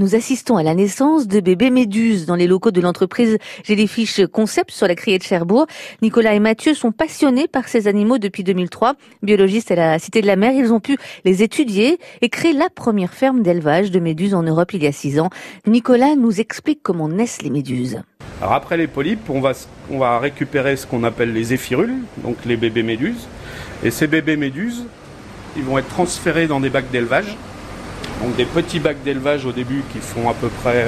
Nous assistons à la naissance de bébés méduses dans les locaux de l'entreprise Jellyfish Concept sur la criée de Cherbourg. Nicolas et Mathieu sont passionnés par ces animaux depuis 2003. Biologistes à la Cité de la Mer, ils ont pu les étudier et créer la première ferme d'élevage de méduses en Europe il y a six ans. Nicolas nous explique comment naissent les méduses. Après les polypes, on va, on va récupérer ce qu'on appelle les éphirules, donc les bébés méduses. Et ces bébés méduses, ils vont être transférés dans des bacs d'élevage donc des petits bacs d'élevage au début qui font à peu près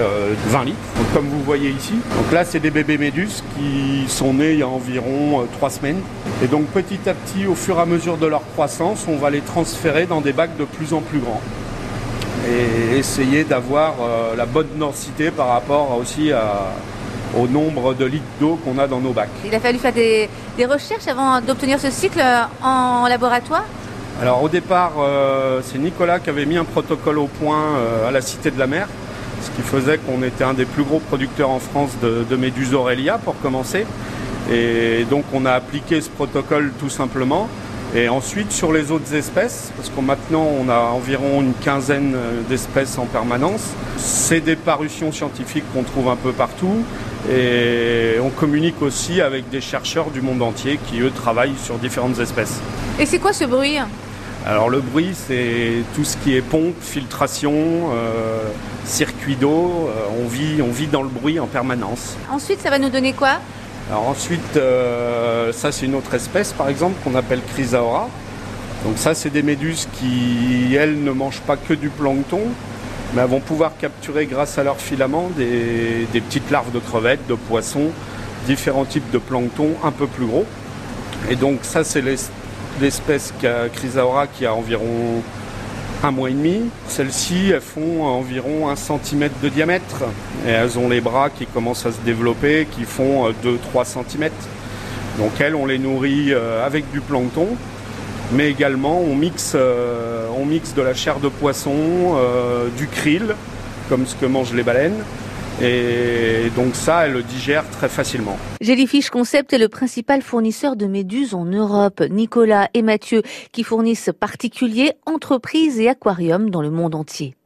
20 euh, litres. comme vous voyez ici. Donc là c'est des bébés méduses qui sont nés il y a environ 3 euh, semaines. Et donc petit à petit, au fur et à mesure de leur croissance, on va les transférer dans des bacs de plus en plus grands. Et essayer d'avoir euh, la bonne densité par rapport aussi au nombre de litres d'eau qu'on a dans nos bacs. Il a fallu faire des recherches avant d'obtenir ce cycle en laboratoire? Alors au départ, euh, c'est Nicolas qui avait mis un protocole au point euh, à la Cité de la Mer, ce qui faisait qu'on était un des plus gros producteurs en France de, de Méduse Aurelia pour commencer. Et donc on a appliqué ce protocole tout simplement. Et ensuite sur les autres espèces, parce que maintenant on a environ une quinzaine euh, d'espèces en permanence, c'est des parutions scientifiques qu'on trouve un peu partout. Et on communique aussi avec des chercheurs du monde entier qui eux travaillent sur différentes espèces. Et c'est quoi ce bruit? Alors le bruit, c'est tout ce qui est pompe, filtration, euh, circuit d'eau. Euh, on, vit, on vit dans le bruit en permanence. Ensuite, ça va nous donner quoi? Alors ensuite, euh, ça c'est une autre espèce par exemple qu'on appelle Chrysaora. Donc ça, c'est des méduses qui, elles, ne mangent pas que du plancton, mais elles vont pouvoir capturer grâce à leurs filaments des, des petites larves de crevettes, de poissons, différents types de plancton un peu plus gros. Et donc ça, c'est l'espèce Chrysaora qui a environ un mois et demi. Celles-ci, elles font environ un centimètre de diamètre. Et elles ont les bras qui commencent à se développer, qui font 2-3 euh, cm. Donc elles, on les nourrit euh, avec du plancton. Mais également, on mixe, euh, on mixe de la chair de poisson, du krill, comme ce que mangent les baleines, et donc ça, elle le digère très facilement. Jellyfish Concept est le principal fournisseur de méduses en Europe. Nicolas et Mathieu qui fournissent particuliers, entreprises et aquariums dans le monde entier.